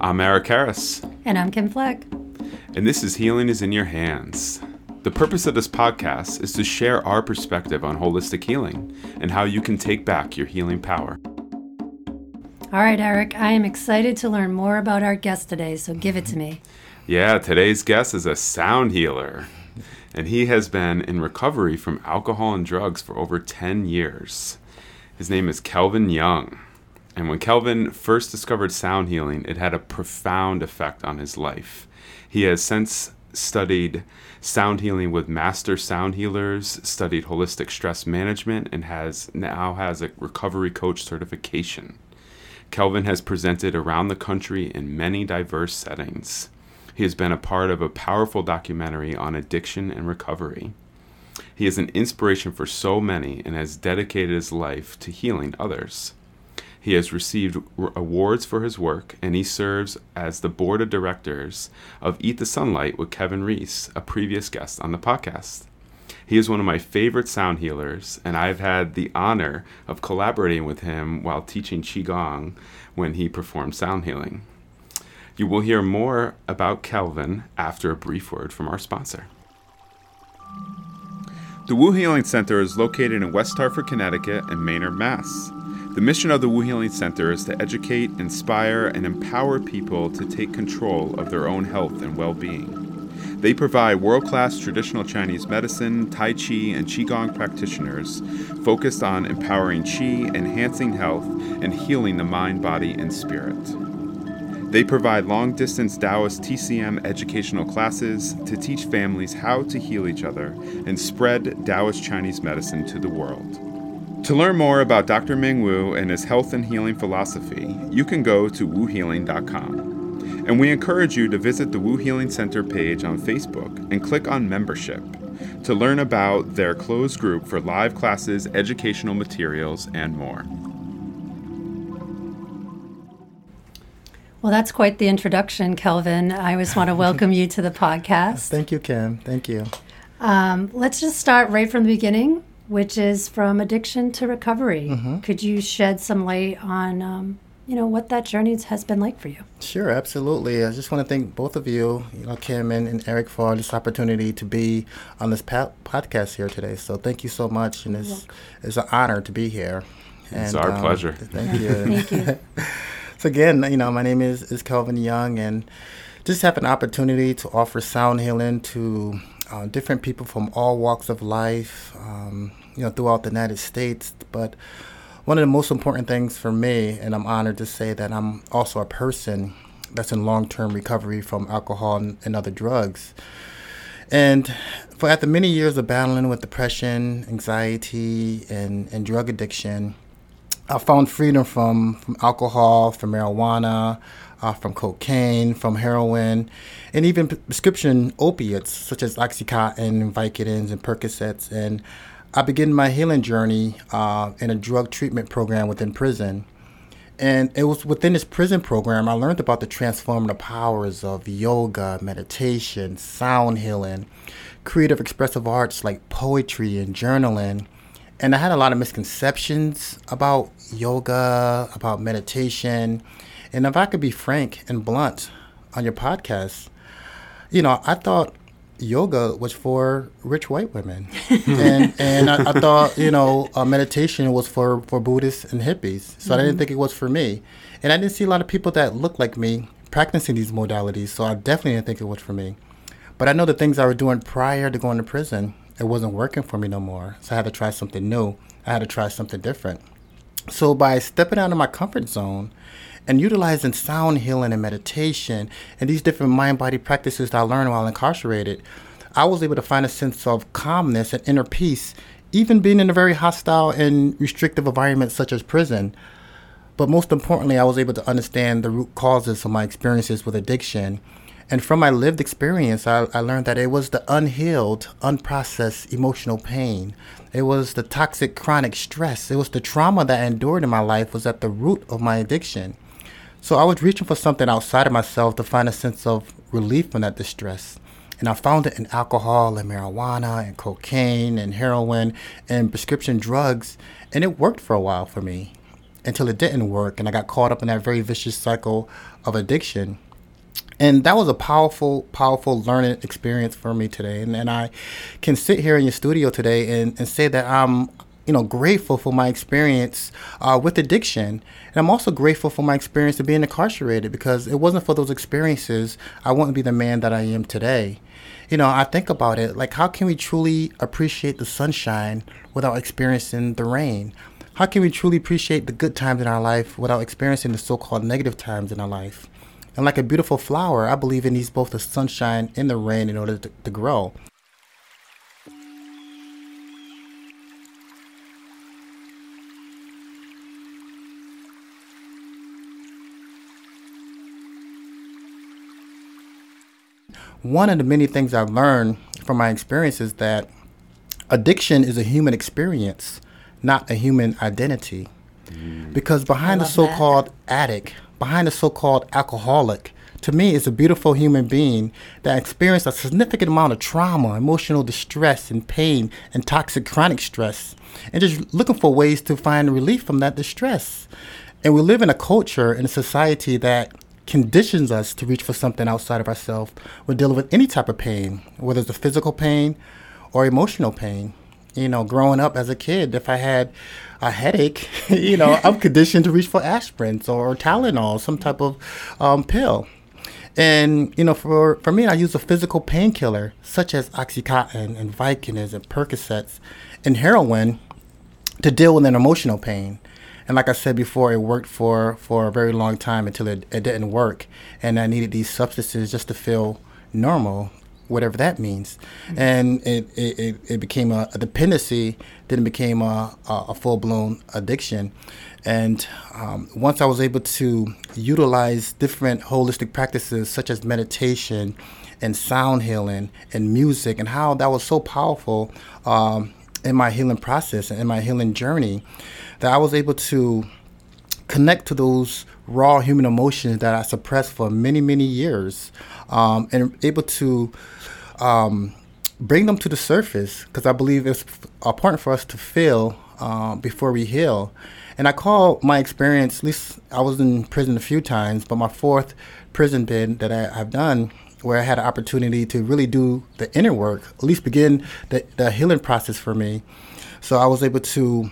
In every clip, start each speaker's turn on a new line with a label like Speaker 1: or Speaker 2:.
Speaker 1: I'm Eric Harris.
Speaker 2: And I'm Kim Fleck.
Speaker 1: And this is Healing is in Your Hands. The purpose of this podcast is to share our perspective on holistic healing and how you can take back your healing power.
Speaker 2: All right, Eric, I am excited to learn more about our guest today, so give it to me.
Speaker 1: Yeah, today's guest is a sound healer, and he has been in recovery from alcohol and drugs for over 10 years. His name is Kelvin Young. And when Kelvin first discovered sound healing, it had a profound effect on his life. He has since studied sound healing with master sound healers, studied holistic stress management, and has now has a recovery coach certification. Kelvin has presented around the country in many diverse settings. He has been a part of a powerful documentary on addiction and recovery. He is an inspiration for so many and has dedicated his life to healing others. He has received awards for his work, and he serves as the board of directors of Eat the Sunlight with Kevin Reese, a previous guest on the podcast. He is one of my favorite sound healers, and I've had the honor of collaborating with him while teaching Qigong when he performed sound healing. You will hear more about Kelvin after a brief word from our sponsor. The Wu Healing Center is located in West Hartford, Connecticut, and Maynard, Mass. The mission of the Wu Healing Center is to educate, inspire, and empower people to take control of their own health and well being. They provide world class traditional Chinese medicine, Tai Chi, and Qigong practitioners focused on empowering Qi, enhancing health, and healing the mind, body, and spirit. They provide long distance Taoist TCM educational classes to teach families how to heal each other and spread Taoist Chinese medicine to the world. To learn more about Dr. Ming Wu and his health and healing philosophy, you can go to wuhealing.com. And we encourage you to visit the Wu Healing Center page on Facebook and click on membership to learn about their closed group for live classes, educational materials, and more.
Speaker 2: Well, that's quite the introduction, Kelvin. I just want to welcome you to the podcast.
Speaker 3: Thank you, Kim. Thank you.
Speaker 2: Um, let's just start right from the beginning which is from addiction to recovery. Mm-hmm. Could you shed some light on, um, you know, what that journey has been like for you?
Speaker 3: Sure, absolutely. I just want to thank both of you, you know, Kim and, and Eric, for this opportunity to be on this pa- podcast here today. So thank you so much, and it's it's an honor to be here.
Speaker 1: And, it's our um, pleasure.
Speaker 3: Thank you.
Speaker 2: thank you.
Speaker 3: so again, you know, my name is is Kelvin Young, and just have an opportunity to offer sound healing to uh, different people from all walks of life, um, you know, throughout the United States. But one of the most important things for me, and I'm honored to say that I'm also a person that's in long-term recovery from alcohol and, and other drugs. And for after many years of battling with depression, anxiety, and, and drug addiction, I found freedom from, from alcohol, from marijuana, uh, from cocaine, from heroin, and even prescription opiates such as Oxycontin, Vicodins, and Percocets. And I began my healing journey uh, in a drug treatment program within prison. And it was within this prison program I learned about the transformative powers of yoga, meditation, sound healing, creative expressive arts like poetry and journaling. And I had a lot of misconceptions about yoga, about meditation. And if I could be frank and blunt on your podcast, you know, I thought yoga was for rich white women, and and I, I, thought you know uh, meditation was for for Buddhists and hippies. So mm-hmm. I didn't mm-hmm. think it was for me, and I didn't see a lot of people that looked like me practicing these modalities. So I definitely didn't think it was for me. But I know the things I was doing prior to going to prison, it wasn't working for me no more. So I had to try something new. I had to try something different. So by stepping out of my comfort zone and utilizing sound healing and meditation and these different mind body practices that I learned while incarcerated, I was able to find a sense of calmness and inner peace, even being in a very hostile and restrictive environment such as prison. But most importantly, I was able to understand the root causes of my experiences with addiction. And from my lived experience, I, I learned that it was the unhealed, unprocessed emotional pain. It was the toxic chronic stress. It was the trauma that I endured in my life was at the root of my addiction. So I was reaching for something outside of myself to find a sense of relief from that distress. And I found it in alcohol and marijuana and cocaine and heroin and prescription drugs. And it worked for a while for me. until it didn't work, and I got caught up in that very vicious cycle of addiction. And that was a powerful, powerful learning experience for me today. And, and I can sit here in your studio today and, and say that I'm you know, grateful for my experience uh, with addiction. And I'm also grateful for my experience of being incarcerated because it wasn't for those experiences, I wouldn't be the man that I am today. You know, I think about it like, how can we truly appreciate the sunshine without experiencing the rain? How can we truly appreciate the good times in our life without experiencing the so called negative times in our life? And like a beautiful flower, I believe it needs both the sunshine and the rain in order to, to grow. one of the many things I've learned from my experience is that addiction is a human experience, not a human identity. Mm. Because behind the so called addict, behind the so called alcoholic, to me is a beautiful human being that experienced a significant amount of trauma, emotional distress, and pain, and toxic chronic stress, and just looking for ways to find relief from that distress. And we live in a culture and a society that conditions us to reach for something outside of ourselves when dealing with any type of pain, whether it's a physical pain or emotional pain. You know, growing up as a kid, if I had a headache, you know, I'm conditioned to reach for aspirin or, Tylenol, some type of um, pill. And you know, for for me, I use a physical painkiller such as OxyContin and Vicodin and Percocets and heroin to deal with an emotional pain. And like I said before, it worked for, for a very long time until it, it didn't work. And I needed these substances just to feel normal, whatever that means. Mm-hmm. And it, it, it became a, a, dependency, then it became a, a full blown addiction. And um, once I was able to utilize different holistic practices such as meditation and sound healing and music, and how that was so powerful um, in my healing process and in my healing journey, that I was able to connect to those raw human emotions that I suppressed for many, many years, um, and able to um, bring them to the surface because I believe it's important for us to feel uh, before we heal. And I call my experience, at least I was in prison a few times, but my fourth prison bid that I, have done where I had an opportunity to really do the inner work, at least begin the, the healing process for me. So I was able to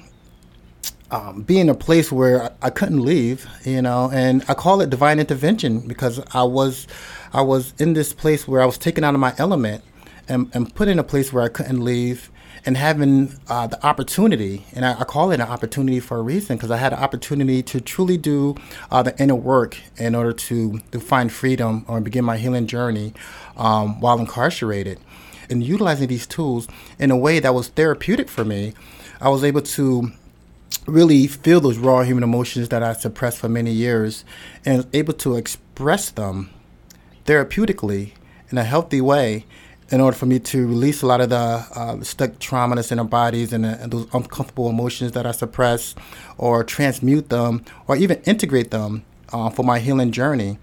Speaker 3: um, be in a place where I, couldn't leave, you know, and I call it divine intervention because I was, I was in this place where I was taken out of my element and, and put in a place where I couldn't leave and having uh, the opportunity, and I, I, call it an opportunity for a reason because I had an opportunity to truly do uh, the inner work in order to, to find freedom or begin my healing journey um, while incarcerated. And utilizing these tools in a way that was therapeutic for me, I was able to really feel those raw human emotions that I suppressed for many years and able to express them therapeutically in a healthy way in order for me to release a lot of the uh, stuck trauma that's in our bodies and, uh, and, those uncomfortable emotions that I suppress or transmute them or even integrate them uh, for my healing journey.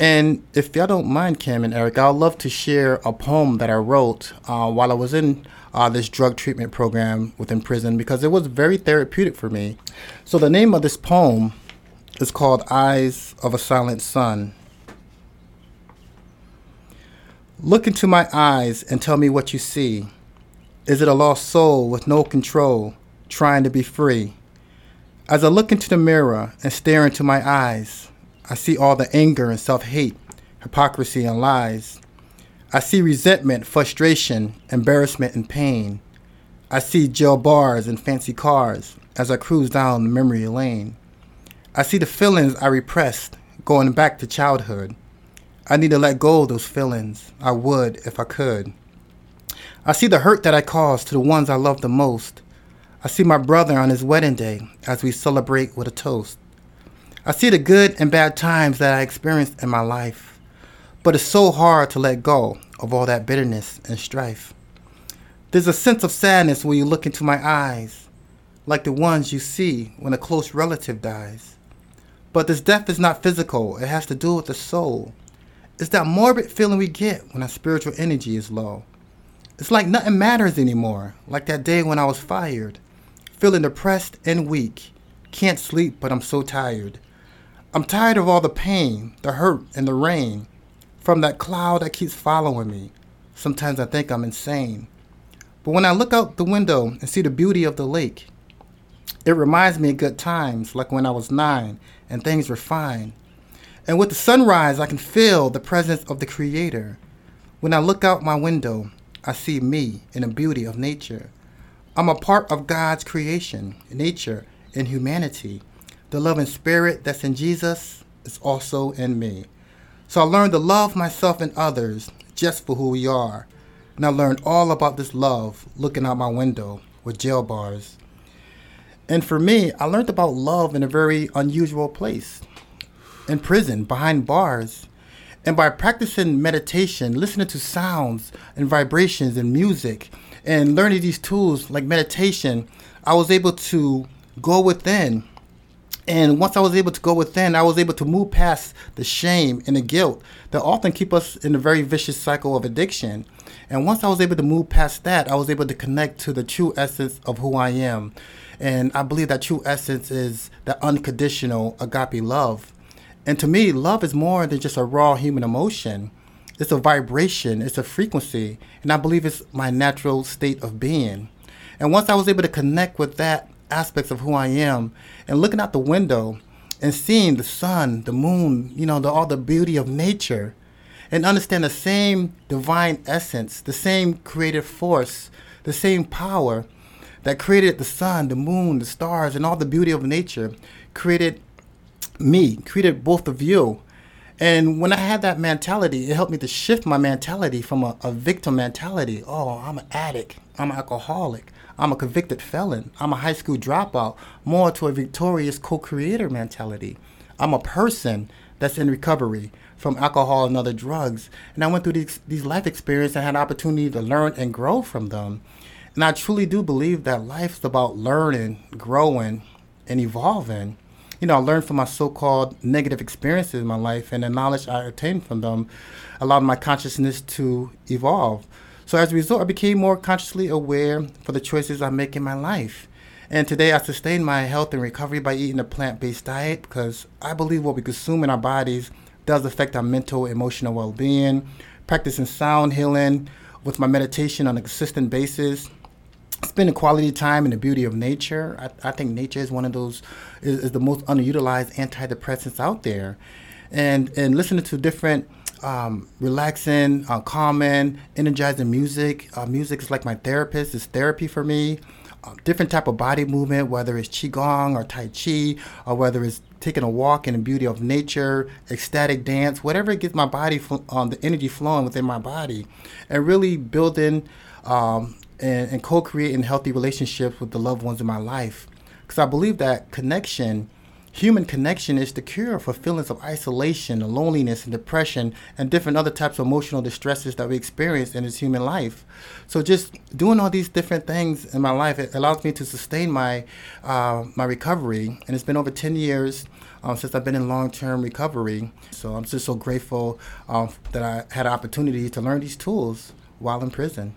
Speaker 3: And if y'all don't mind, Kim and Eric, I'd love to share a poem that I wrote uh, while I was in uh, this drug treatment program within prison because it was very therapeutic for me. So the name of this poem is called Eyes of a Silent Sun. Look into my eyes and tell me what you see. Is it a lost soul with no control, trying to be free? As I look into the mirror and stare into my eyes, I see all the anger and self hate, hypocrisy and lies. I see resentment, frustration, embarrassment, and pain. I see jail bars and fancy cars as I cruise down the memory lane. I see the feelings I repressed going back to childhood. I need to let go of those feelings. I would if I could. I see the hurt that I caused to the ones I love the most. I see my brother on his wedding day as we celebrate with a toast. I see the good and bad times that I experienced in my life. But it's so hard to let go of all that bitterness and strife. There's a sense of sadness when you look into my eyes, like the ones you see when a close relative dies. But this death is not physical, it has to do with the soul. It's that morbid feeling we get when our spiritual energy is low. It's like nothing matters anymore, like that day when I was fired, feeling depressed and weak, Can't sleep, but I'm so tired. I'm tired of all the pain, the hurt, and the rain from that cloud that keeps following me. Sometimes I think I'm insane. But when I look out the window and see the beauty of the lake, it reminds me of good times, like when I was nine and things were fine. And with the sunrise, I can feel the presence of the Creator. When I look out my window, I see me in the beauty of nature. I'm a part of God's creation, nature, and humanity. The love and spirit that's in Jesus is also in me. So I learned to love myself and others just for who we are. And I learned all about this love looking out my window with jail bars. And for me, I learned about love in a very unusual place in prison, behind bars. And by practicing meditation, listening to sounds and vibrations and music, and learning these tools like meditation, I was able to go within. And once I was able to go within, I was able to move past the shame and the guilt that often keep us in a very vicious cycle of addiction. And once I was able to move past that, I was able to connect to the true essence of who I am. And I believe that true essence is the unconditional agape love. And to me, love is more than just a raw human emotion. It's a vibration, it's a frequency, and I believe it's my natural state of being. And once I was able to connect with that aspects of who I am and looking out the window and seeing the sun, the moon, you know, the, all the beauty of nature, and understand the same divine essence, the same creative force, the same power that created the sun, the moon, the stars, and all the beauty of nature, created me, created both of you. And when I had that mentality, it helped me to shift my mentality from a, a victim mentality. Oh, I'm an addict. I'm an alcoholic. I'm a convicted felon. I'm a high school dropout. More to a victorious co creator mentality. I'm a person that's in recovery from alcohol and other drugs. And I went through these, these life experiences and had an opportunity to learn and grow from them. And I truly do believe that life's about learning, growing, and evolving. You know, I learned from my so called negative experiences in my life and the knowledge I attained from them allowed my consciousness to evolve. So as a result, I became more consciously aware for the choices I make in my life. And today I sustain my health and recovery by eating a plant based diet because I believe what we consume in our bodies does affect our mental, emotional well being. Practicing sound healing with my meditation on a consistent basis. Spending quality time in the beauty of nature. I, I think nature is one of those, is, is the most underutilized antidepressants out there. And, and listening to different um, relaxing, uh, calming, energizing music. Uh, music is like my therapist. It's therapy for me. Uh, different type of body movement, whether it's qigong or tai chi, or whether it's taking a walk in the beauty of nature, ecstatic dance, whatever gets my body, fl- um, the energy flowing within my body, and really building um, and, and co-creating healthy relationships with the loved ones in my life. Because I believe that connection Human connection is the cure for feelings of isolation, loneliness, and depression, and different other types of emotional distresses that we experience in this human life. So, just doing all these different things in my life, it allows me to sustain my uh, my recovery. And it's been over 10 years um, since I've been in long-term recovery. So, I'm just so grateful um, that I had an opportunity to learn these tools while in prison.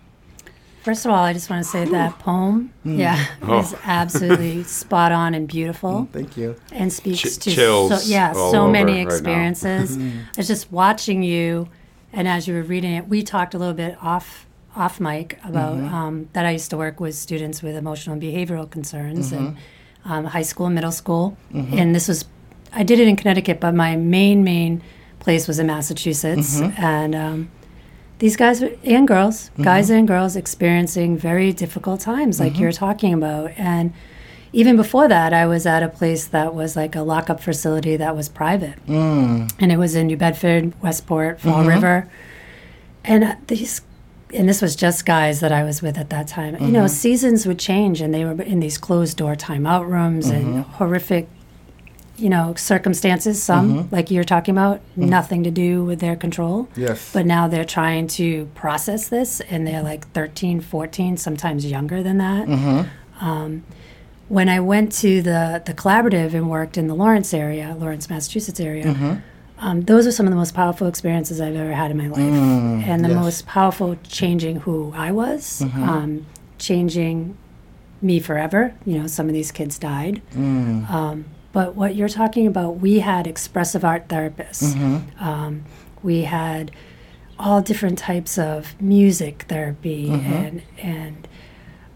Speaker 2: First of all, I just want to say that poem, mm. yeah, oh. is absolutely spot on and beautiful.
Speaker 3: Mm, thank you.
Speaker 2: And speaks
Speaker 1: Ch-
Speaker 2: to so, yeah so many experiences. Right it's just watching you, and as you were reading it, we talked a little bit off off mic about mm-hmm. um, that. I used to work with students with emotional and behavioral concerns mm-hmm. and um, high school and middle school, mm-hmm. and this was I did it in Connecticut, but my main main place was in Massachusetts, mm-hmm. and um, these guys and girls, mm-hmm. guys and girls experiencing very difficult times like mm-hmm. you're talking about. And even before that, I was at a place that was like a lockup facility that was private. Mm. And it was in New Bedford, Westport, Fall mm-hmm. River. And these and this was just guys that I was with at that time. You know, mm-hmm. seasons would change and they were in these closed door timeout rooms and mm-hmm. horrific you know circumstances some mm-hmm. like you're talking about mm-hmm. nothing to do with their control
Speaker 3: yes
Speaker 2: but now they're trying to process this and they're like 13 14 sometimes younger than that mm-hmm. um, when i went to the the collaborative and worked in the lawrence area lawrence massachusetts area mm-hmm. um, those are some of the most powerful experiences I've ever had in my life, mm, and the yes. most powerful changing who I was, mm-hmm. um, changing me forever. You know, some of these kids died. Mm. But what you're talking about, we had expressive art therapists. Mm-hmm. Um, we had all different types of music therapy mm-hmm. and and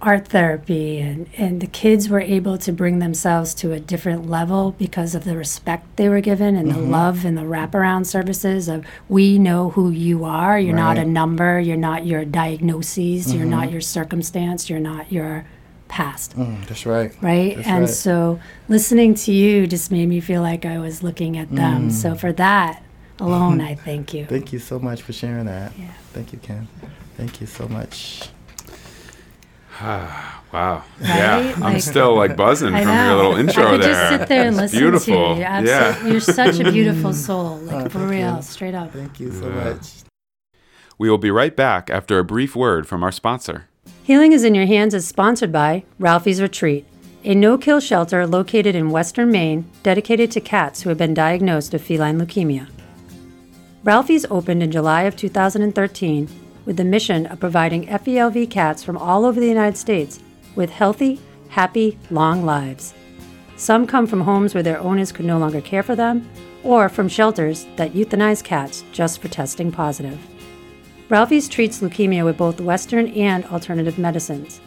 Speaker 2: art therapy and, and the kids were able to bring themselves to a different level because of the respect they were given and mm-hmm. the love and the wraparound services of we know who you are you're right. not a number you're not your diagnoses mm-hmm. you're not your circumstance you're not your past.
Speaker 3: Mm, that's right.
Speaker 2: Right?
Speaker 3: That's
Speaker 2: and
Speaker 3: right.
Speaker 2: so listening to you just made me feel like I was looking at them. Mm. So for that alone, I thank you.
Speaker 3: Thank you so much for sharing that. Yeah. Thank you, Ken. Thank you so much.
Speaker 1: wow. Right? Yeah. Like, I'm still like buzzing from your little intro
Speaker 2: I could
Speaker 1: there.
Speaker 2: just sit there and listen
Speaker 1: beautiful.
Speaker 2: to you.
Speaker 1: You're
Speaker 2: yeah. You're such a beautiful soul. Like, oh, for real.
Speaker 3: You.
Speaker 2: Straight up.
Speaker 3: Thank you so yeah. much.
Speaker 1: We will be right back after a brief word from our sponsor.
Speaker 2: Healing is in Your Hands is sponsored by Ralphie's Retreat, a no kill shelter located in western Maine dedicated to cats who have been diagnosed with feline leukemia. Ralphie's opened in July of 2013 with the mission of providing FELV cats from all over the United States with healthy, happy, long lives. Some come from homes where their owners could no longer care for them, or from shelters that euthanize cats just for testing positive. Ralphie's treats leukemia with both Western and alternative medicines.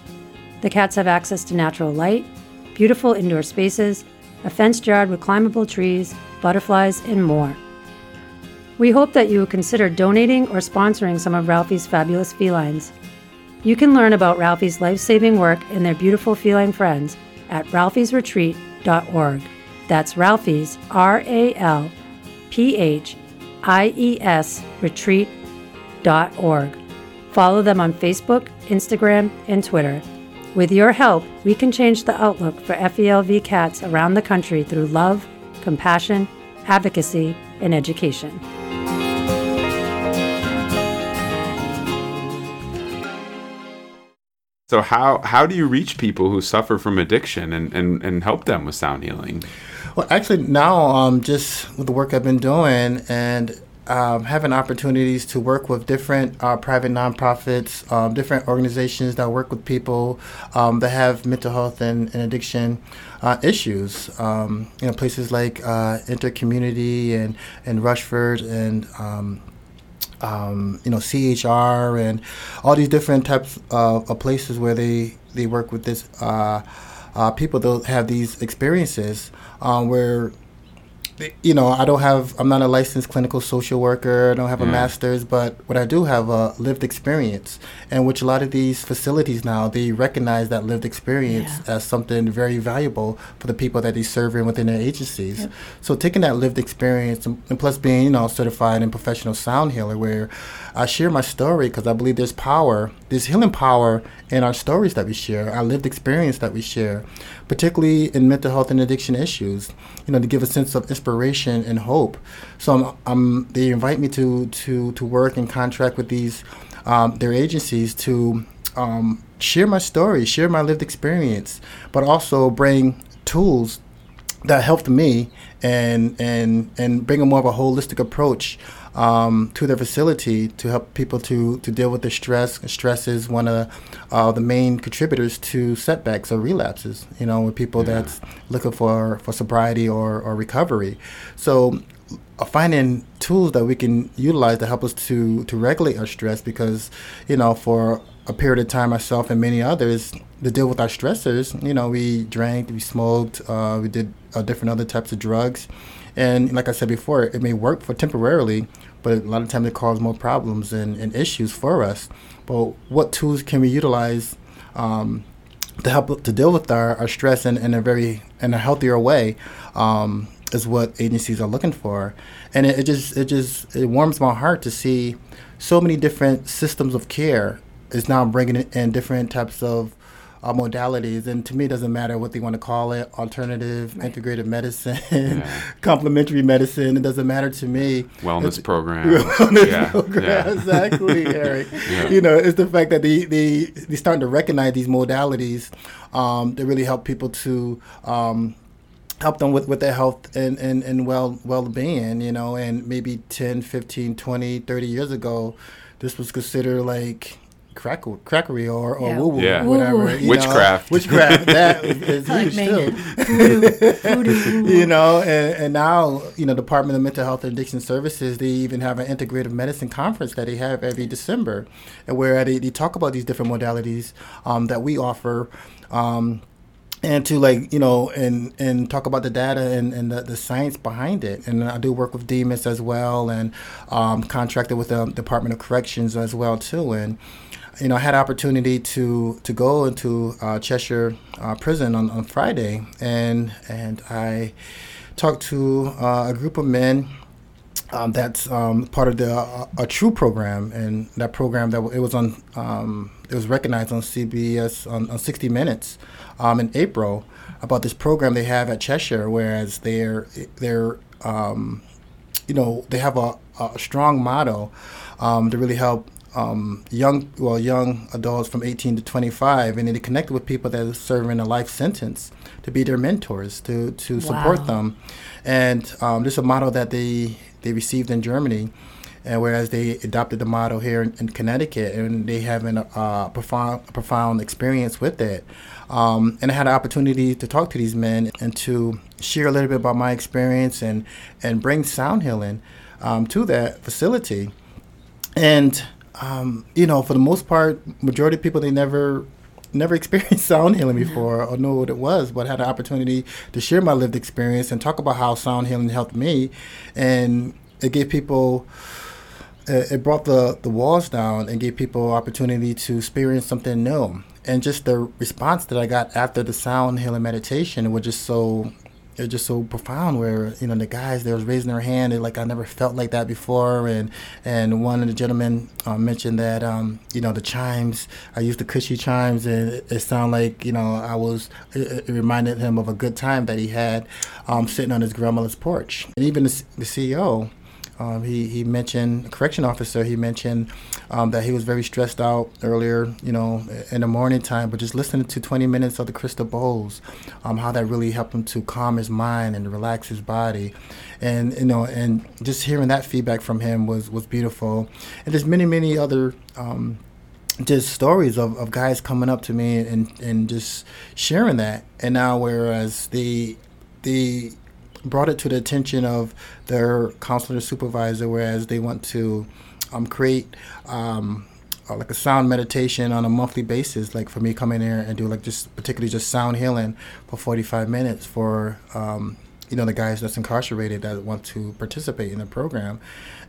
Speaker 2: The cats have access to natural light, beautiful indoor spaces, a fenced yard with climbable trees, butterflies, and more. We hope that you will consider donating or sponsoring some of Ralphie's fabulous felines. You can learn about Ralphie's life saving work and their beautiful feline friends at ralphiesretreat.org. That's Ralphie's, R A L P H I E S, retreat org. Follow them on Facebook, Instagram, and Twitter. With your help, we can change the outlook for FELV cats around the country through love, compassion, advocacy, and education.
Speaker 1: So how how do you reach people who suffer from addiction and, and, and help them with sound healing?
Speaker 3: Well, actually, now um, just with the work I've been doing and um, having opportunities to work with different uh, private nonprofits, um, different organizations that work with people um, that have mental health and, and addiction uh, issues. Um, you know, places like uh, Intercommunity and and Rushford and um, um, you know CHR and all these different types of, of places where they they work with this uh, uh, people that have these experiences where you know, I don't have, I'm not a licensed clinical social worker. I don't have a mm. master's, but what I do have a lived experience, and which a lot of these facilities now they recognize that lived experience yeah. as something very valuable for the people that they serve in within their agencies. Yep. So taking that lived experience, and, and plus being, you know, certified and professional sound healer, where I share my story because I believe there's power, there's healing power in our stories that we share, our lived experience that we share, particularly in mental health and addiction issues. You know, to give a sense of inspiration and hope. So I'm, I'm, they invite me to to to work and contract with these um, their agencies to um, share my story, share my lived experience, but also bring tools that helped me and and and bring a more of a holistic approach um, to their facility to help people to, to deal with the stress. Stress is one of uh, the main contributors to setbacks or relapses, you know, with people yeah. that's looking for, for sobriety or, or recovery. So uh, finding tools that we can utilize to help us to, to regulate our stress because, you know, for a period of time, myself and many others, to deal with our stressors, you know, we drank, we smoked, uh, we did uh, different other types of drugs. And like I said before, it may work for temporarily, but a lot of times it causes more problems and, and issues for us. But what tools can we utilize um, to help to deal with our, our stress in, in a very in a healthier way um, is what agencies are looking for. And it, it just it just it warms my heart to see so many different systems of care is now bringing in different types of uh, modalities. And to me, it doesn't matter what they want to call it alternative, right. integrated medicine, yeah. complementary medicine. It doesn't matter to me.
Speaker 1: Wellness program.
Speaker 3: Wellness yeah. program. Yeah. Exactly, Eric. You know, it's the fact that they, they, they're starting to recognize these modalities um, that really help people to. Um, help them with, with their health and, and, and well well-being you know and maybe 10 15 20 30 years ago this was considered like crack, crackery or, or
Speaker 2: Yeah.
Speaker 3: woo woo
Speaker 1: Yeah.
Speaker 3: or whatever.
Speaker 2: Woo-woo.
Speaker 3: you know.
Speaker 1: Witchcraft.
Speaker 3: Witchcraft. That is, is
Speaker 2: Like
Speaker 3: huge too.
Speaker 2: voodoo, voodoo.
Speaker 3: you know, and, and now, you know, Department of Mental Health and Addiction Services, they even have an integrative medicine conference that they have every December, and where they, they talk about these different modalities um, that we offer. Um, and to like you know and and talk about the data and, and the, the science behind it and i do work with DMHAS as well and um, contracted with the department of corrections as well too and you know i had opportunity to to go into uh, cheshire uh, prison on, on friday and and i talked to uh, a group of men um, that's um, part of the uh, a True program, and that program that it was on um, it was recognized on CBS on, on 60 Minutes um, in April about this program they have at Cheshire, whereas they're they're um, you know they have a, a strong motto um, to really help um, young well young adults from 18 to 25, and they connect with people that are serving a life sentence to be their mentors to to support
Speaker 2: Wow.
Speaker 3: them, and um, this is a model that they they received in Germany. And whereas they adopted the model here in, in Connecticut, and they have a uh, profound, profound experience with it, um, and I had an opportunity to talk to these men and to share a little bit about my experience and and bring sound healing um, to that facility. And um, you know, for the most part, majority of people they never never experienced sound healing before or know what it was, but had an opportunity to share my lived experience and talk about how sound healing helped me, and it gave people. It it brought the, the walls down and gave people opportunity to experience something new. And just the response that I got after the sound healing meditation was just so was just so profound where you know the guys they was raising their hand they're like I never felt like that before. And and one of the gentlemen uh, mentioned that um, you know the chimes I used the Koshi chimes and it, it sounded like you know I was it, it reminded him of a good time that he had um, sitting on his grandmother's porch. And even the, the CEO um, he, he mentioned, correction officer, he mentioned um, that he was very stressed out earlier, you know, in the morning time, but just listening to 20 minutes of the Crystal Bowls, um, how that really helped him to calm his mind and relax his body. And, you know, and just hearing that feedback from him was, was beautiful. And there's many, many other um, just stories of, of guys coming up to me and, and just sharing that. And now, whereas the, the, brought it to the attention of their counselor supervisor, whereas they want to um, create um, uh, like a sound meditation on a monthly basis, like for me coming here and do like just particularly just sound healing for 45 minutes for um, you know the guys that's incarcerated that want to participate in the program,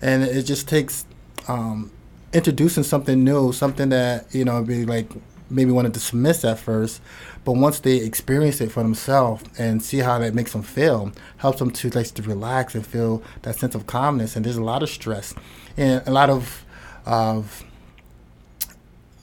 Speaker 3: and it just takes um, introducing something new, something that you know be like maybe want to dismiss at first, but once they experience it for themselves and see how that makes them feel, helps them to like to relax and feel that sense of calmness. And there's a lot of stress and a lot of of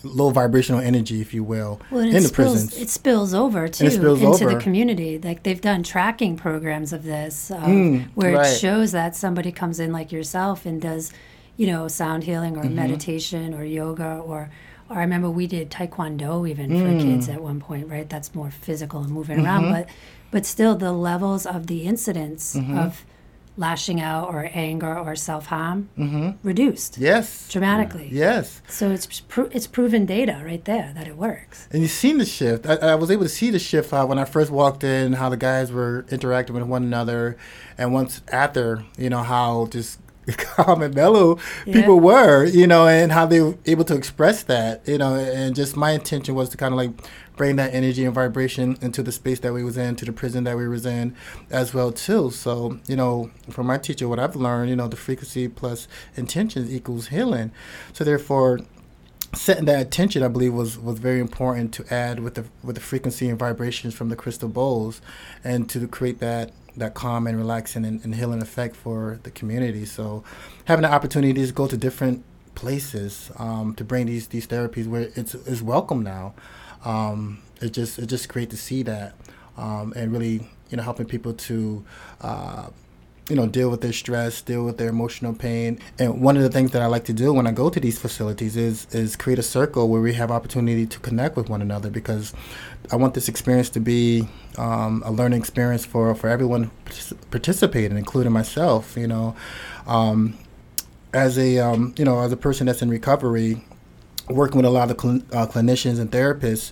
Speaker 3: low vibrational energy, if you will,
Speaker 2: Well,
Speaker 3: in the
Speaker 2: spills,
Speaker 3: prisons.
Speaker 2: it spills over too
Speaker 3: spills
Speaker 2: into
Speaker 3: over.
Speaker 2: the community. Like they've done tracking programs of this, of
Speaker 3: Mm,
Speaker 2: where
Speaker 3: right.
Speaker 2: it shows that somebody comes in like yourself and does, you know, sound healing
Speaker 3: Mm-hmm.
Speaker 2: or meditation or yoga or. Or I remember we did taekwondo even
Speaker 3: Mm.
Speaker 2: for kids at one point, right? That's more physical and moving
Speaker 3: Mm-hmm.
Speaker 2: around, but but still the levels of the incidents
Speaker 3: Mm-hmm.
Speaker 2: of lashing out or anger or self harm reduced
Speaker 3: Mm-hmm. yes.
Speaker 2: dramatically.
Speaker 3: Yes.
Speaker 2: So it's pro- it's proven data right there that it works.
Speaker 3: And you've seen the shift. I, I was able to see the shift uh, when I first walked in, how the guys were interacting with one another, and once after, you know, how just calm and mellow
Speaker 2: Yeah.
Speaker 3: people were, you know, and how they were able to express that, you know, and just my intention was to kind of like bring that energy and vibration into the space that we was in, to the prison that we was in, as well too. So, you know, from my teacher, what I've learned, you know, the frequency plus intention equals healing. So therefore, setting that attention, I believe, was was very important to add with the with the frequency and vibrations from the crystal bowls, and to create that that calm and relaxing and, and healing effect for the community. So, having the opportunity to go to different places um, to bring these these therapies where it's is welcome now, um, it just it just great to see that, um, and really you know helping people to. Uh, you know, deal with their stress, deal with their emotional pain. And one of the things that I like to do when I go to these facilities is is create a circle where we have opportunity to connect with one another because I want this experience to be um, a learning experience for, for everyone participating, including myself. You know, um, as a um, you know as a person that's in recovery, working with a lot of cl- uh, clinicians and therapists,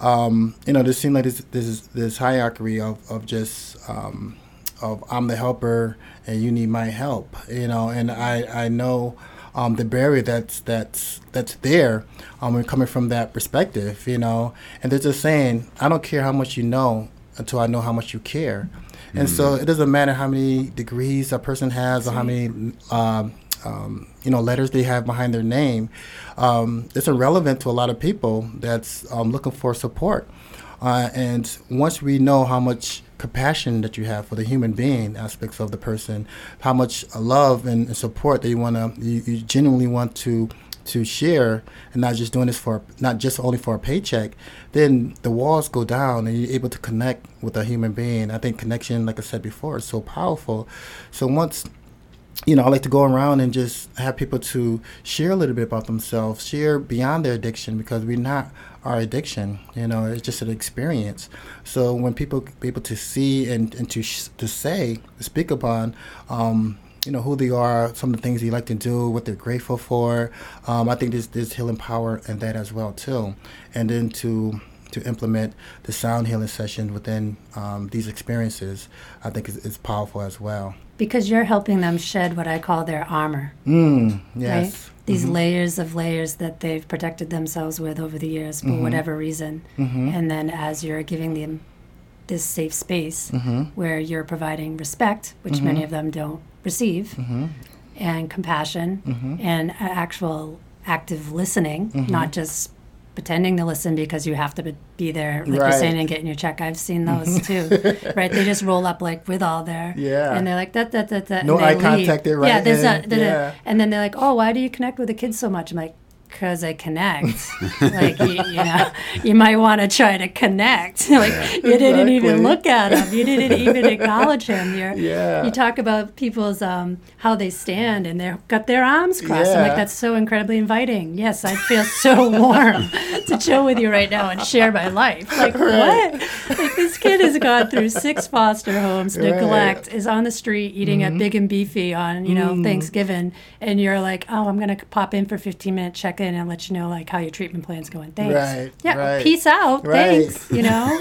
Speaker 3: um, you know, there seems like this this this hierarchy of of just um, of I'm the helper and you need my help, you know, and I I know. Um, the barrier that's that's that's there um, we're coming from that perspective, you know, and they're just saying, I don't care how much you know until I know how much you care, mm-hmm. and so mm-hmm. it doesn't matter how many degrees a person has or how many um, um, you know letters they have behind their name. Um, it's irrelevant to a lot of people that's um, looking for support. Uh, and once we know how much compassion that you have for the human being aspects of the person, how much love and, support that you want to, you, you genuinely want to to share and not just doing this for not just only for a paycheck, then the walls go down and you're able to connect with a human being. I think connection, like I said before, is so powerful. So once you know, I like to go around and just have people to share a little bit about themselves, share beyond their addiction because we're not our addiction. You know, it's just an experience. So when people be able to see and, and to sh- to say, speak upon, um, you know, who they are, some of the things they like to do, what they're grateful for, um, I think there's, there's healing power in that as well too. And then to to implement the sound healing session within um, these experiences, I think is, is powerful as well
Speaker 2: because you're helping them shed what I call their armor.
Speaker 3: Mm, yes.
Speaker 2: Right? These mm-hmm. layers of layers that they've protected themselves with over the years for mm-hmm. whatever reason. Mm-hmm. And then as you're giving them this safe space mm-hmm. where you're providing respect, which mm-hmm. many of them don't receive, mm-hmm. and compassion and actual active listening, not just pretending to listen because you have to be there, like right. you're saying, and getting your check. I've seen those too, right? They just roll up like with all their,
Speaker 3: yeah,
Speaker 2: and they're like that, that, that, that.
Speaker 3: No eye contact, right?
Speaker 2: Yeah, there's a, yeah. and then they're like, oh, why do you connect with the kids so much? I'm like, because I connect. like you, you, know, you might want to try to connect. like yeah, you didn't exactly. even look at him. You didn't even acknowledge him. You're, yeah. You talk about people's um, how they stand and they've got their arms crossed. Yeah. I'm like that's so incredibly inviting. Yes, I feel so warm to chill with you right now and share my life. Like right. what? Like this kid has gone through six foster homes, right. neglect, is on the street eating mm-hmm. a big and beefy on you know mm. Thanksgiving, and you're like, oh, I'm gonna pop in for 15 minute check in and let you know like how your treatment plan's going. Thanks.
Speaker 3: Right.
Speaker 2: Yeah.
Speaker 3: Right.
Speaker 2: Peace out. Right. Thanks. You know.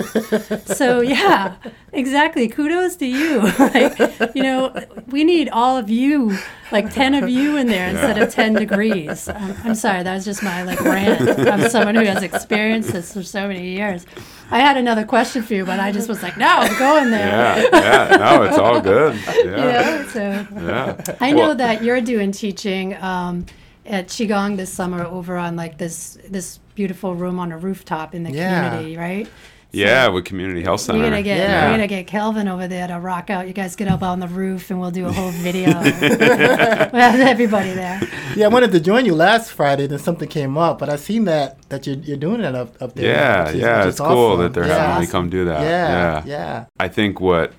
Speaker 2: so yeah, exactly. Kudos to you. like, you know, we need all of you, like ten of you in there instead of ten degrees. Um, I'm sorry, that was just my like rant. I'm someone who has experienced this for so many years. I had another question for you, but I just was like, no, I'm going there.
Speaker 1: Yeah, yeah, no, it's all good.
Speaker 2: Yeah. yeah so yeah. I know well, that you're doing teaching. Um, at Qigong this summer over on like this this beautiful room on a rooftop in the yeah. community, right? So
Speaker 1: yeah, with Community Health Center.
Speaker 2: We're gonna get yeah. we're gonna get Kelvin over there to rock out. You guys get up on the roof and we'll do a whole video. we'll everybody there.
Speaker 3: Yeah, I wanted to join you last Friday, then something came up, but I seen that that you're, you're doing it up, up there.
Speaker 1: Yeah,
Speaker 3: is,
Speaker 1: yeah, it's awesome. cool that they're yeah. having me come do that.
Speaker 3: Yeah, yeah, yeah.
Speaker 1: I think what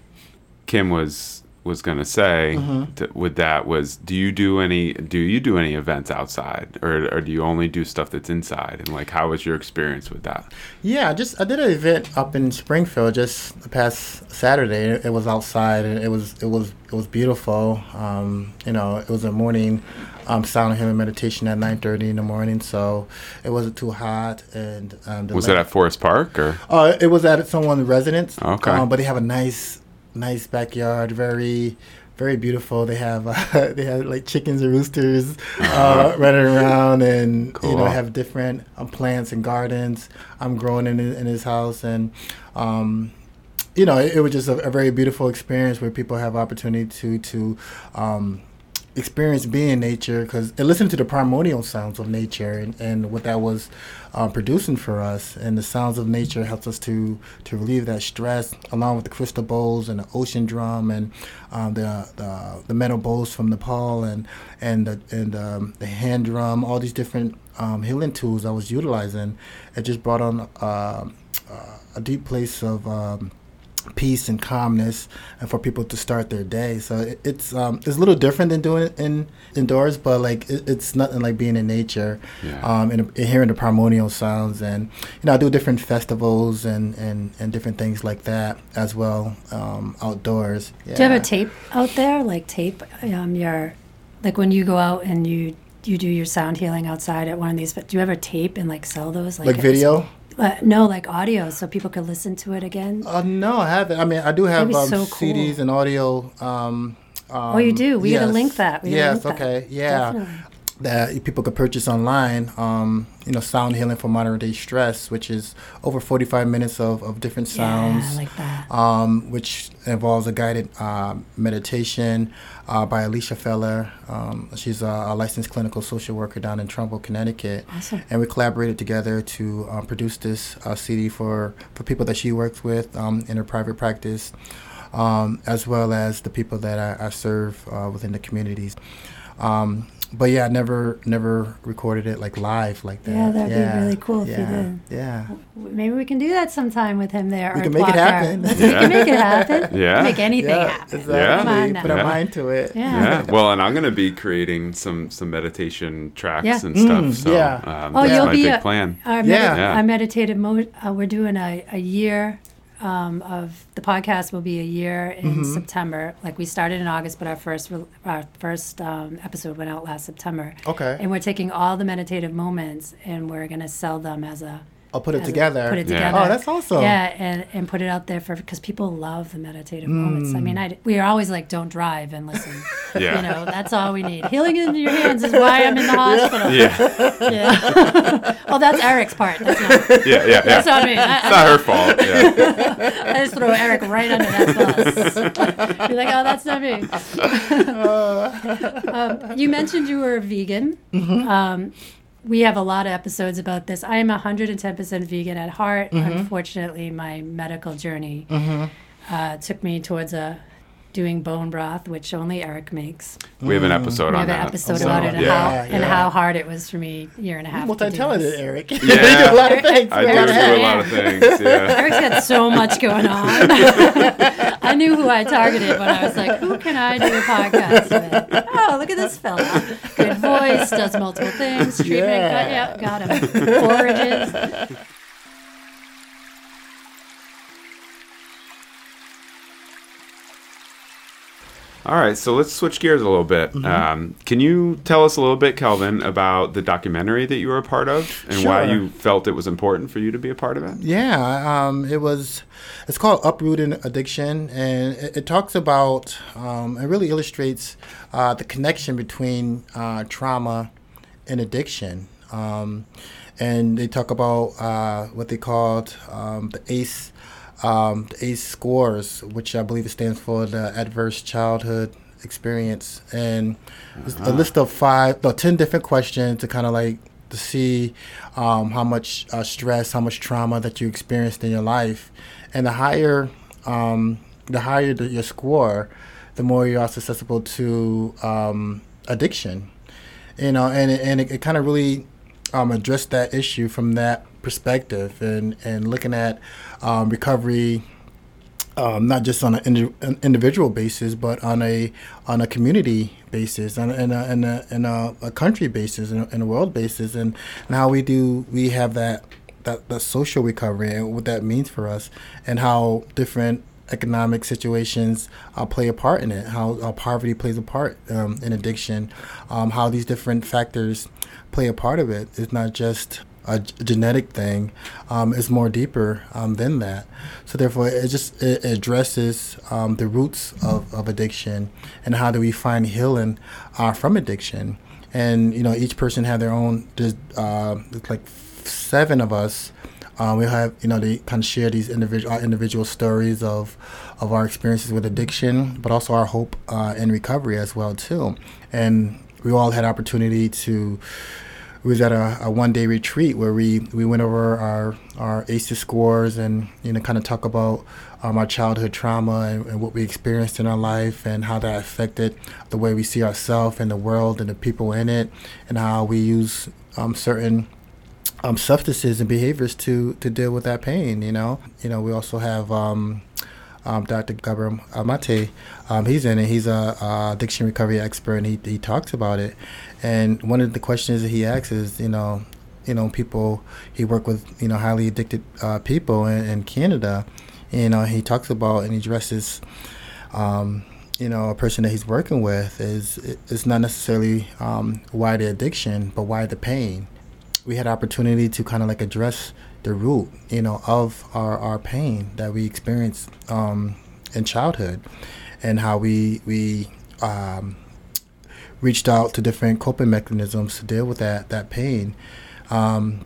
Speaker 1: Kim was was going to say mm-hmm. to, with that was do you do any do you do any events outside? Or, or do you only do stuff that's inside? And like how was your experience with that?
Speaker 3: Yeah just i did an event up in springfield just the past saturday. It, it was outside and it was it was it was beautiful. Um, you know it was a morning um, sound healing meditation at 9.30 in the morning. So it wasn't too hot and um,
Speaker 1: was it at forest park or?
Speaker 3: Uh, it was at someone's residence.
Speaker 1: Okay.
Speaker 3: Um, but they have a nice nice backyard, very very beautiful. They have uh, they have like chickens and roosters uh, running around, and cool. you know have different um, plants and gardens. I'm growing in in his house, and um, you know it, it was just a, a, very beautiful experience where people have opportunity to to um, experience being in nature because and listen to the primordial sounds of nature and, and what that was uh, producing for us. And the sounds of nature helps us to to relieve that stress along with the crystal bowls and the ocean drum and um, the, the the metal bowls from Nepal and and the and um, the hand drum all these different um, healing tools I was utilizing. It just brought on uh, uh, a deep place of um, peace and calmness and for people to start their day so it, it's um, it's a little different than doing it in indoors but like it, it's nothing like being in nature yeah. um, and, and, hearing the primordial sounds and you know I do different festivals and and, and different things like that as well um, outdoors
Speaker 2: yeah. do you have a tape out there like tape um, your like when you go out and you you do your sound healing outside at one of these. But do you ever tape and like sell those?
Speaker 3: Like, like video?
Speaker 2: Uh, no, like audio, so people could listen to it again.
Speaker 3: Uh, no, I haven't. I mean, I do have um, so cool. CDs and audio. Um,
Speaker 2: um, oh, you do. We yes. gotta link that. We
Speaker 3: yes. Okay. That. Yeah. Definitely that people could purchase online. Um, you know, sound healing for modern day stress, which is over 45 minutes of, of different sounds,
Speaker 2: yeah, like that.
Speaker 3: Um, which involves a guided uh, meditation uh, by Alicia Feller. Um, she's a, a, licensed clinical social worker down in Trumbull, Connecticut.
Speaker 2: Awesome.
Speaker 3: And we collaborated together to uh, produce this uh, CD for, for people that she works with um, in her private practice, um, as well as the people that I, I serve uh, within the communities. Um, but yeah, I never never recorded it like live like that.
Speaker 2: Yeah, that'd yeah. be really cool if
Speaker 3: yeah.
Speaker 2: you did.
Speaker 3: Yeah.
Speaker 2: Maybe we can do that sometime with him there.
Speaker 3: We can make it happen.
Speaker 2: yeah. We can make it happen.
Speaker 1: Yeah.
Speaker 2: Make anything
Speaker 3: yeah,
Speaker 2: happen.
Speaker 3: Exactly. Yeah. Come on now. Put our mind to it.
Speaker 2: Yeah.
Speaker 1: yeah. Well, and I'm going to be creating some some meditation tracks and stuff. Mm, so yeah. Um, oh, you'll be a, plan.
Speaker 2: Our yeah. Our meditative mode. Uh, we're doing a, a year um, of the podcast will be a year in mm-hmm. September. Like we started in August, but our first re- our first um, episode went out last September.
Speaker 3: Okay.
Speaker 2: And we're taking all the meditative moments and we're gonna sell them as a
Speaker 3: I'll put it together.
Speaker 2: put it together.
Speaker 3: Oh, that's awesome.
Speaker 2: Yeah, and, and put it out there for because people love the meditative mm. moments. I mean, I, we are always like, don't drive and listen. yeah. You know, that's all we need. Healing in your hands is why I'm in the hospital.
Speaker 1: Yeah.
Speaker 2: Yeah. well, that's Eric's part. That's
Speaker 1: not. Yeah, yeah, yeah.
Speaker 2: That's not me. I,
Speaker 1: it's not her fault.
Speaker 2: Yeah. I just throw Eric right under that bus. You're like, oh, that's not me. um, you mentioned you were a vegan.
Speaker 3: Mm-hmm.
Speaker 2: Um, we have a lot of episodes about this. I am 110% vegan at heart. Mm-hmm. Unfortunately, my medical journey
Speaker 3: mm-hmm.
Speaker 2: uh, took me towards a doing bone broth, which only Eric makes.
Speaker 1: We have an mm. episode
Speaker 2: we
Speaker 1: on
Speaker 2: that. We have an episode about it and, yeah. how, yeah. and how hard it was for me a year and a half.
Speaker 3: Multi-talented, Eric.
Speaker 1: Yeah, you do a lot of things. I do, do a lot of things. Yeah.
Speaker 2: Eric's got so much going on. I knew who I targeted when I was like, who can I do a podcast with? Oh, look at this fella. Good voice, does multiple things. Treatment, yeah, got, yeah, got him. Forages.
Speaker 1: All right, so let's switch gears a little bit. Mm-hmm. Um, can you tell us a little bit, Kelvin, about the documentary that you were a part of and sure. why you felt it was important for you to be a part of it?
Speaker 3: Yeah, um, it was. It's called Uprooting Addiction, and it, it talks about. Um, it really illustrates uh, the connection between uh, trauma and addiction. Um, and they talk about uh, what they called um, the ACE um, the ACE scores, which I believe it stands for the Adverse Childhood Experience, and uh-huh. a list of five, no, ten different questions to kind of like to see um, how much uh, stress, how much trauma that you experienced in your life, and the higher, um, the higher the, your score, the more you are susceptible to um, addiction. You know, and and it, it kind of really um, addressed that issue from that perspective and, and looking at um, recovery um, not just on an, an, individual basis, but on a on a community basis, and in a, in a, in a, a country basis, and a, in a, world basis, and, and how we do we have that that, that social recovery and what that means for us, and how different economic situations uh, play a part in it, how uh, poverty plays a part um, in addiction, um, how these different factors play a part of it. It's not just a genetic thing um, is more deeper um, than that. So therefore, it just it addresses um, the roots of, of addiction and how do we find healing uh, from addiction. And you know, each person have their own. Uh, like seven of us. Uh, we have you know they kind of share these individual individual stories of of our experiences with addiction, but also our hope uh, and recovery as well too. And we all had opportunity to we was at a, a one day retreat where we, we went over our, our ACEs scores and you know kind of talk about um, our childhood trauma and, and, what we experienced in our life and how that affected the way we see ourselves and the world and the people in it and how we use um, certain um, substances and behaviors to to deal with that pain. You know, you know we also have. Um, um, Dr. Gabor Maté, um, he's in it. He's a, a, addiction recovery expert, and he, he talks about it. And one of the questions that he asks is, you know, you know, people he worked with, you know, highly addicted uh, people in, in, Canada. You know, he talks about and he addresses, um, you know, a person that he's working with is is not necessarily um, why the addiction, but why the pain. We had opportunity to kind of like address the root, you know, of our, our pain that we experienced um, in childhood, and how we we um, reached out to different coping mechanisms to deal with that that pain. Um,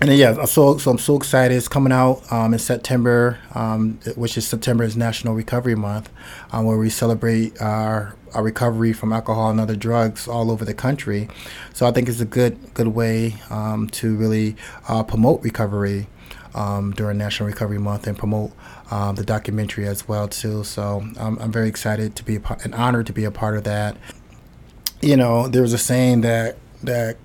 Speaker 3: and then, yeah, so so I'm so excited. It's coming out um, in September, um, which is September is National Recovery Month, um, where we celebrate our our recovery from alcohol and other drugs all over the country. So I think it's a good good way um, to really uh, promote recovery um, during National Recovery Month and promote um, the documentary as well too. So I'm very excited to be a part, an honor to be a part of that. You know, there was a saying that that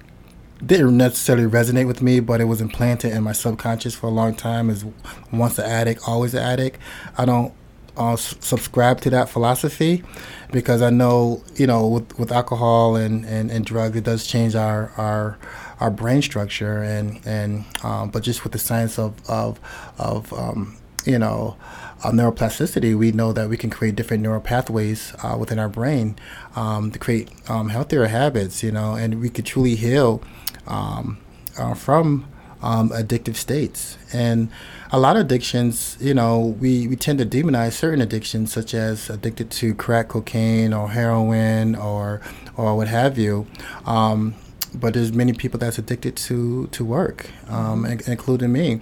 Speaker 3: didn't necessarily resonate with me, but it was implanted in my subconscious for a long time. Is once an addict, always an addict. I don't uh, subscribe to that philosophy because I know you know with, with alcohol and, and, and drugs it does change our our our brain structure and and um, but just with the science of of of um, you know uh, neuroplasticity, we know that we can create different neural pathways uh, within our brain um, to create um, healthier habits, you know, and we could truly heal um, uh, from um, addictive states. And a lot of addictions, you know, we, we tend to demonize certain addictions, such as addicted to crack cocaine or heroin or or what have you. Um, but there's many people that's addicted to to work, um, including me.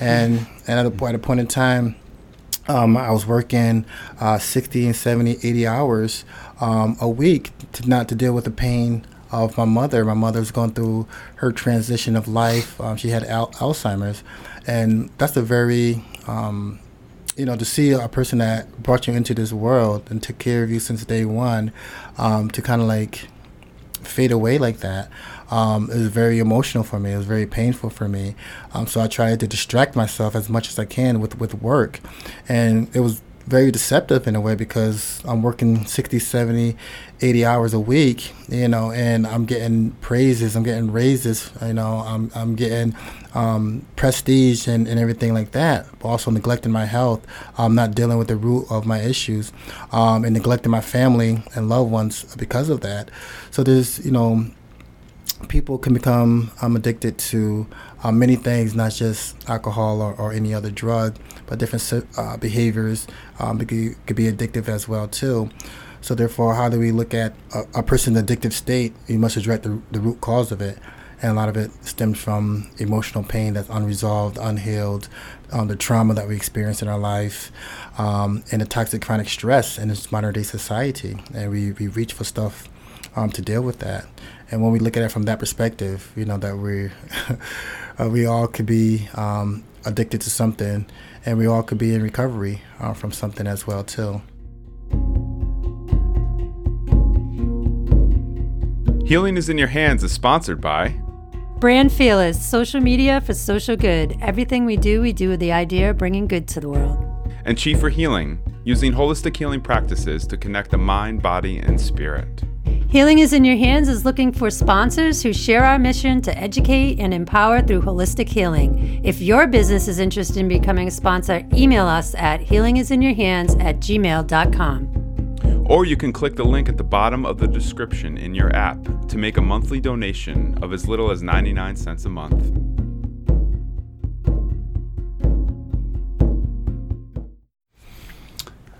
Speaker 3: And and at a, at a point in time, um, I was working uh, 60 and 70, 80 hours um, a week to not to deal with the pain of my mother. My mother's going through her transition of life. Um, she had al- Alzheimer's, and that's a very um, you know, to see a person that brought you into this world and took care of you since day one, um, to kind of like fade away like that, um, it was very emotional for me. It was very painful for me. Um, so I tried to distract myself as much as I can with, with work. And it was very deceptive in a way because I'm working 60, 70, 80 hours a week, you know, and I'm getting praises, I'm getting raises, you know, I'm, I'm getting um, prestige and, and everything like that, but also neglecting my health. I'm not dealing with the root of my issues um, and neglecting my family and loved ones because of that. So there's, you know, people can become um, addicted to uh, many things, not just alcohol or, or, any other drug, but different uh, behaviors um, could, could be addictive as well too. So therefore, how do we look at a, a person's addictive state? We must address the, the root cause of it, and a lot of it stems from emotional pain that's unresolved, unhealed, um, the trauma that we experience in our life, um, and the toxic chronic stress in this modern day society, and we, we reach for stuff um, to deal with that. And when we look at it from that perspective, you know that we uh, we all could be um, addicted to something, and we all could be in recovery uh, from something as well too.
Speaker 1: Healing is in Your Hands is sponsored by
Speaker 2: Brand Fearless, social media for social good. Everything we do, we do with the idea of bringing good to the world.
Speaker 1: And Chi for Healing, using holistic healing practices to connect the mind, body, and spirit.
Speaker 2: Healing is in Your Hands is looking for sponsors who share our mission to educate and empower through holistic healing. If your business is interested in becoming a sponsor, email us at healingisinyourhands at gmail.com.
Speaker 1: Or you can click the link at the bottom of the description in your app to make a monthly donation of as little as 99 cents a month.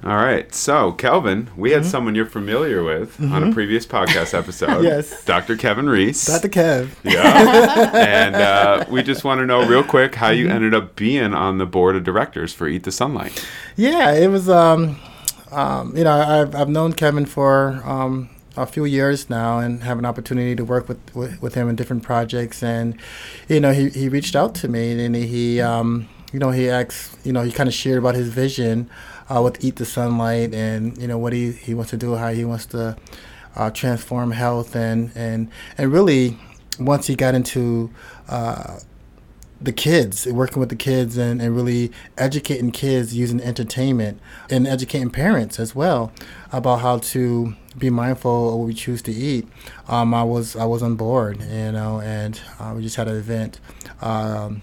Speaker 1: All right. So, Kelvin, we had mm-hmm. someone you're familiar with mm-hmm. on a mm-hmm. previous podcast episode.
Speaker 3: yes.
Speaker 1: Dr. Kevin Reese.
Speaker 3: Dr. Kev.
Speaker 1: Yeah. and uh, we just want to know real quick how you mm-hmm. ended up being on the board of directors for Eat the Sunlight.
Speaker 3: Yeah, it was, um, um, you know, I've, I've known Kevin for um, a few years now and have an opportunity to work with, with, with, him in different projects. And, you know, he, he reached out to me and he, um, you know, he asked, you know, he kind of shared about his vision uh, with Eat the Sunlight and you know what he, he wants to do, how he wants to uh, transform health, and and and really once he got into uh, the kids, working with the kids, and, and really educating kids using entertainment and educating parents as well about how to be mindful of what we choose to eat. Um, I was I was on board, you know, and uh, we just had an event. Um,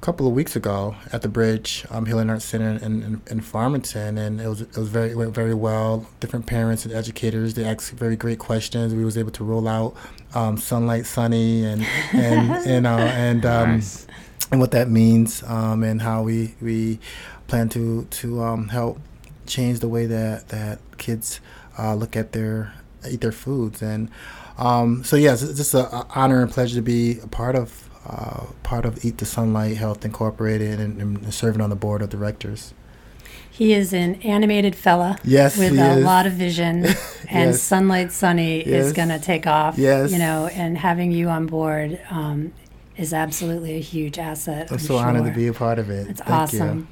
Speaker 3: couple of weeks ago at the Bridge um, Healing Arts Center in, in, in, Farmington, and it was it was very went very well. Different parents and educators they asked very great questions. We was able to roll out um, Sunlight Sunny and and you know and um, nice. and what that means um, and how we we plan to to um, help change the way that that kids uh, look at their eat their foods and um, so yes, it's just an honor and pleasure to be a part of uh, part of Eat the Sunlight Health Incorporated and, and, serving on the board of directors.
Speaker 2: He is an animated fella
Speaker 3: yes,
Speaker 2: with a
Speaker 3: is.
Speaker 2: lot of vision, and yes. Sunlight Sunny yes. is going to take off.
Speaker 3: Yes.
Speaker 2: You know, and having you on board um, is absolutely a huge asset.
Speaker 3: I'm,
Speaker 2: I'm
Speaker 3: so
Speaker 2: sure.
Speaker 3: honored to be a part of it.
Speaker 2: It's Thank awesome.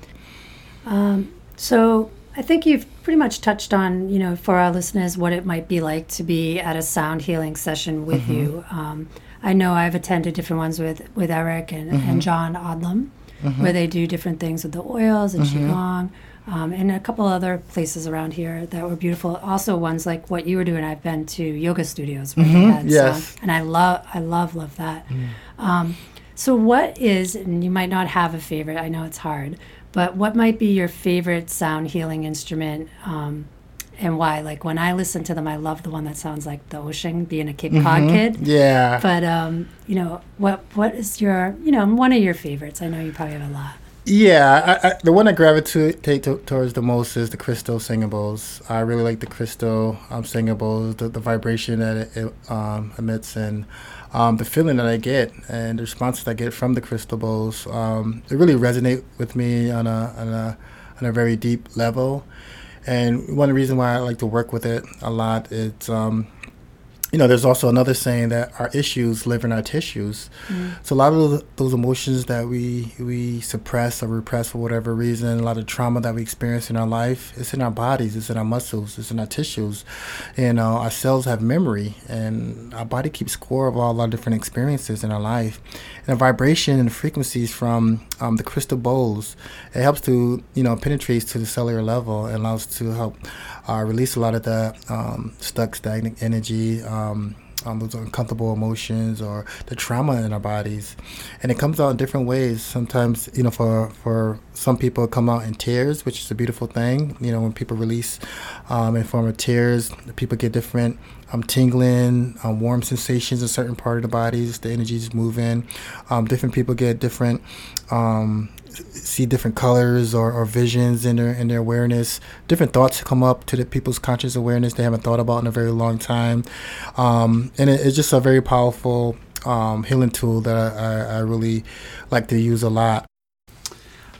Speaker 2: Um, so I think you've pretty much touched on, you know, for our listeners, what it might be like to be at a sound healing session with mm-hmm. you. Um, I know I've attended different ones with, with Eric and, mm-hmm. and John Odlum, mm-hmm. where they do different things with the oils and mm-hmm. Qigong, um, and a couple other places around here that were beautiful. Also, ones like what you were doing. I've been to yoga studios where
Speaker 3: mm-hmm. had yes.
Speaker 2: And I love, I love, love that. Mm. Um, so, what is, and you might not have a favorite. I know it's hard, but what might be your favorite sound healing instrument? Um, and why. Like when I listen to them, I love the one that sounds like the ocean, being a Cape mm-hmm. Cod kid.
Speaker 3: Yeah.
Speaker 2: But um, you know, what what is your you know one of your favorites? I know you probably have a lot.
Speaker 3: Yeah, I, I, the one I gravitate to, towards the most is the crystal singing bowls. I really like the crystal um, singing bowls, the, the vibration that it, it um, emits, and um, the feeling that I get and the responses I get from the crystal bowls. Um, it really resonate with me on a, on a on a very deep level. And one of the reasons why I like to work with it a lot is um, you know, there's also another saying that our issues live in our tissues. Mm. So a lot of those, those, emotions that we we suppress or repress for whatever reason, a lot of trauma that we experience in our life, it's in our bodies, it's in our muscles, it's in our tissues. You know, our cells have memory, and our body keeps score of all our different experiences in our life. And the vibration and the frequencies from um, the crystal bowls, it helps to you know penetrate to the cellular level and allows to help uh, release a lot of the um, stuck, stagnant energy, um, um, those uncomfortable emotions, or the trauma in our bodies. And it comes out in different ways. Sometimes, you know, for for some people, it come out in tears, which is a beautiful thing. You know, when people release um, in form of tears, people get different um, tingling, um, warm sensations in certain part of the bodies. The energies moving. Um, different people get different um, see different colors or, or visions in their in their awareness. Different thoughts come up to the people's conscious awareness they haven't thought about in a very long time, um, and it, it's just a very powerful um, healing tool that I, I, I really like to use a lot.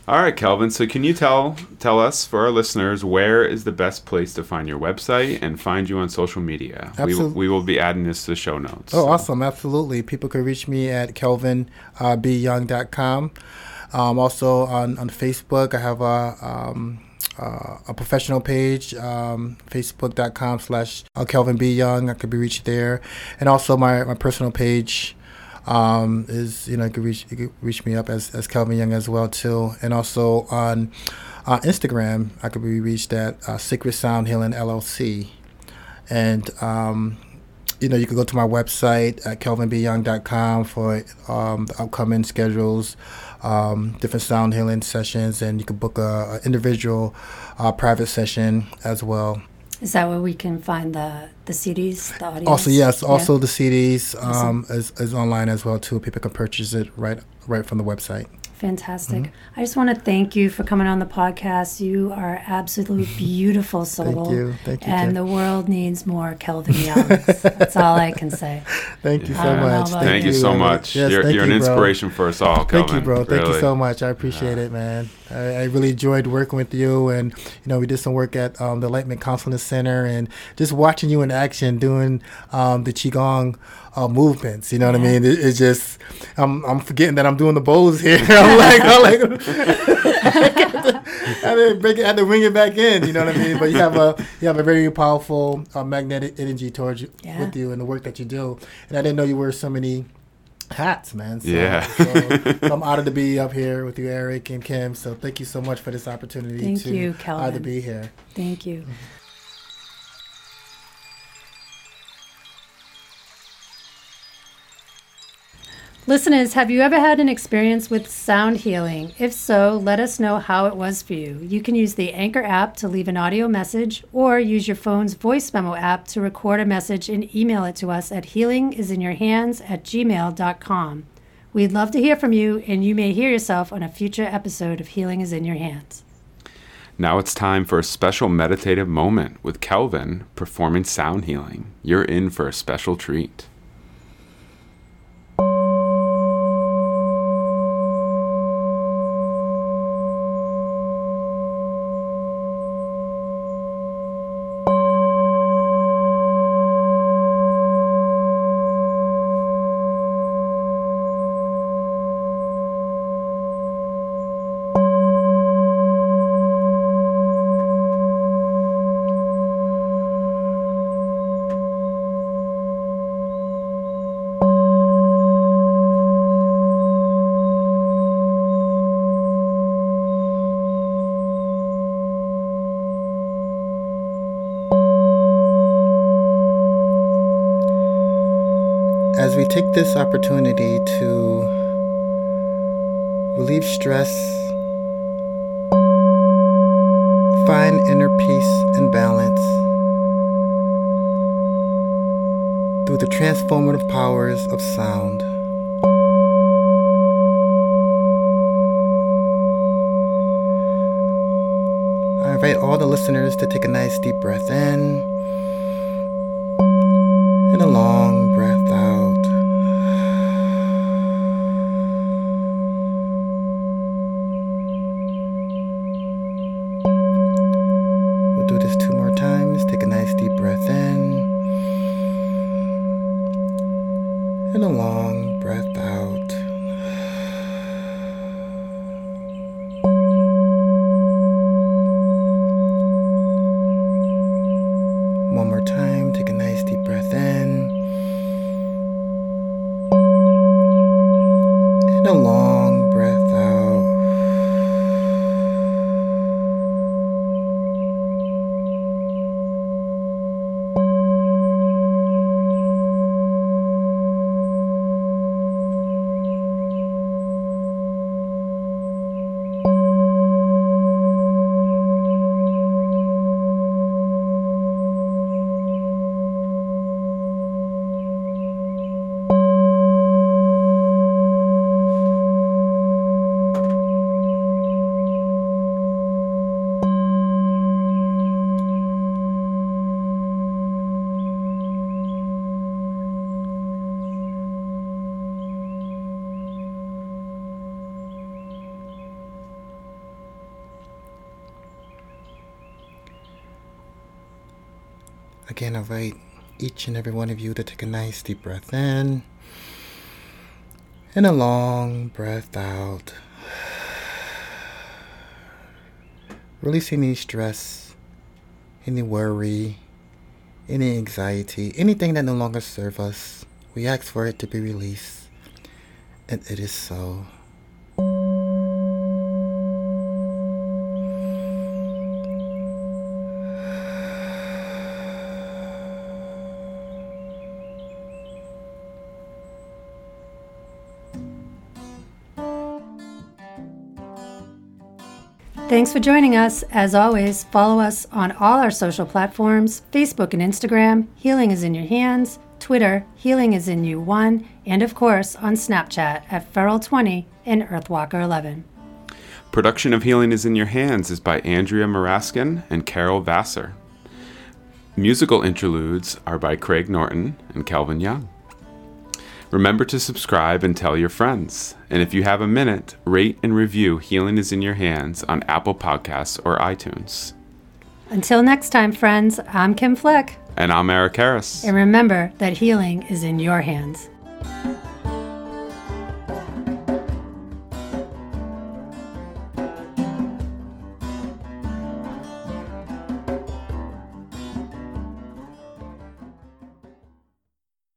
Speaker 1: All right, Kelvin. So, can you tell tell us for our listeners where is the best place to find your website and find you on social media?
Speaker 3: Absolutely.
Speaker 1: We, we will be adding this to the show notes.
Speaker 3: Oh, awesome! Absolutely. People can reach me at kelvinbyoung.com. Um, also on, on Facebook, I have a, um, uh, a professional page, um, facebook.com slash uh, Kelvin B. Young. I could be reached there. And also my, my personal page um, is, you know, you could reach, you could reach me up as, as Kelvin Young as well, too. And also on uh, Instagram, I could be reached at uh, Sacred Sound Healing LLC. And, um, you know, you can go to my website at kelvinbyoung.com for um, the upcoming schedules um, different sound healing sessions, and you can book a, a individual uh, private session as well.
Speaker 2: Is that where we can find the the CDs, the audio?
Speaker 3: Also, yes. Also, yeah. the CDs um, awesome. is, is online as well too. People can purchase it right right from the website.
Speaker 2: Fantastic. Mm-hmm. I just want to thank you for coming on the podcast. You are absolutely beautiful soul.
Speaker 3: thank you. Thank you.
Speaker 2: And Kim. the world needs more Kelvin Youngs. That's all I can say.
Speaker 3: Thank you so much.
Speaker 1: Thank, thank you, so much. Yes, you're, you're you, an inspiration bro. for us all,
Speaker 3: Kelvin. Thank you, bro. Thank you so much. I appreciate yeah. it, man. I, I, really enjoyed working with you, and you know, we did some work at um, the Enlightenment Counseling Center, and just watching you in action doing um, the qigong uh, movements. You know what I mean? It, it's just I'm I'm forgetting that I'm doing the bows here. I'm like I'm like I had to had to ring it back in. You know what I mean? But you have a you have a very powerful uh, magnetic energy towards you yeah. with you and the work that you do. And I didn't know you wear so many hats, man.
Speaker 1: So, yeah.
Speaker 3: so I'm honored to be up here with you, Eric and Kim. So thank you so much for this opportunity
Speaker 2: thank
Speaker 3: to,
Speaker 2: you, Kelvin.
Speaker 3: Uh, to be here.
Speaker 2: Thank you. Mm-hmm. Listeners, have you ever had an experience with sound healing? If so, let us know how it was for you. You can use the Anchor app to leave an audio message or use your phone's voice memo app to record a message and email it to us at healingisinyourhands at gmail.com. We'd love to hear from you, and you may hear yourself on a future episode of Healing is in Your Hands.
Speaker 1: Now it's time for a special meditative moment with Kelvin performing sound healing. You're in for a special treat.
Speaker 3: Deep breath in and a long invite each and every one of you to take a nice deep breath in and a long breath out. Releasing any stress, any worry, any anxiety, anything that no longer serves us. We ask for it to be released, and it is so.
Speaker 2: Thanks for joining us. As always, follow us on all our social platforms Facebook and Instagram, Healing is in Your Hands, Twitter, Healing is in You 1, and of course on Snapchat at Feral20 and Earthwalker11.
Speaker 1: Production of Healing is in Your Hands is by Andrea Maraskin and Carol Vassar. Musical interludes are by Craig Norton and Calvin Young. Remember to subscribe and tell your friends. And if you have a minute, rate and review Healing is in Your Hands on Apple Podcasts or iTunes.
Speaker 2: Until next time, friends, I'm Kim Fleck.
Speaker 1: And I'm Eric Harris.
Speaker 2: And remember that healing is in your hands.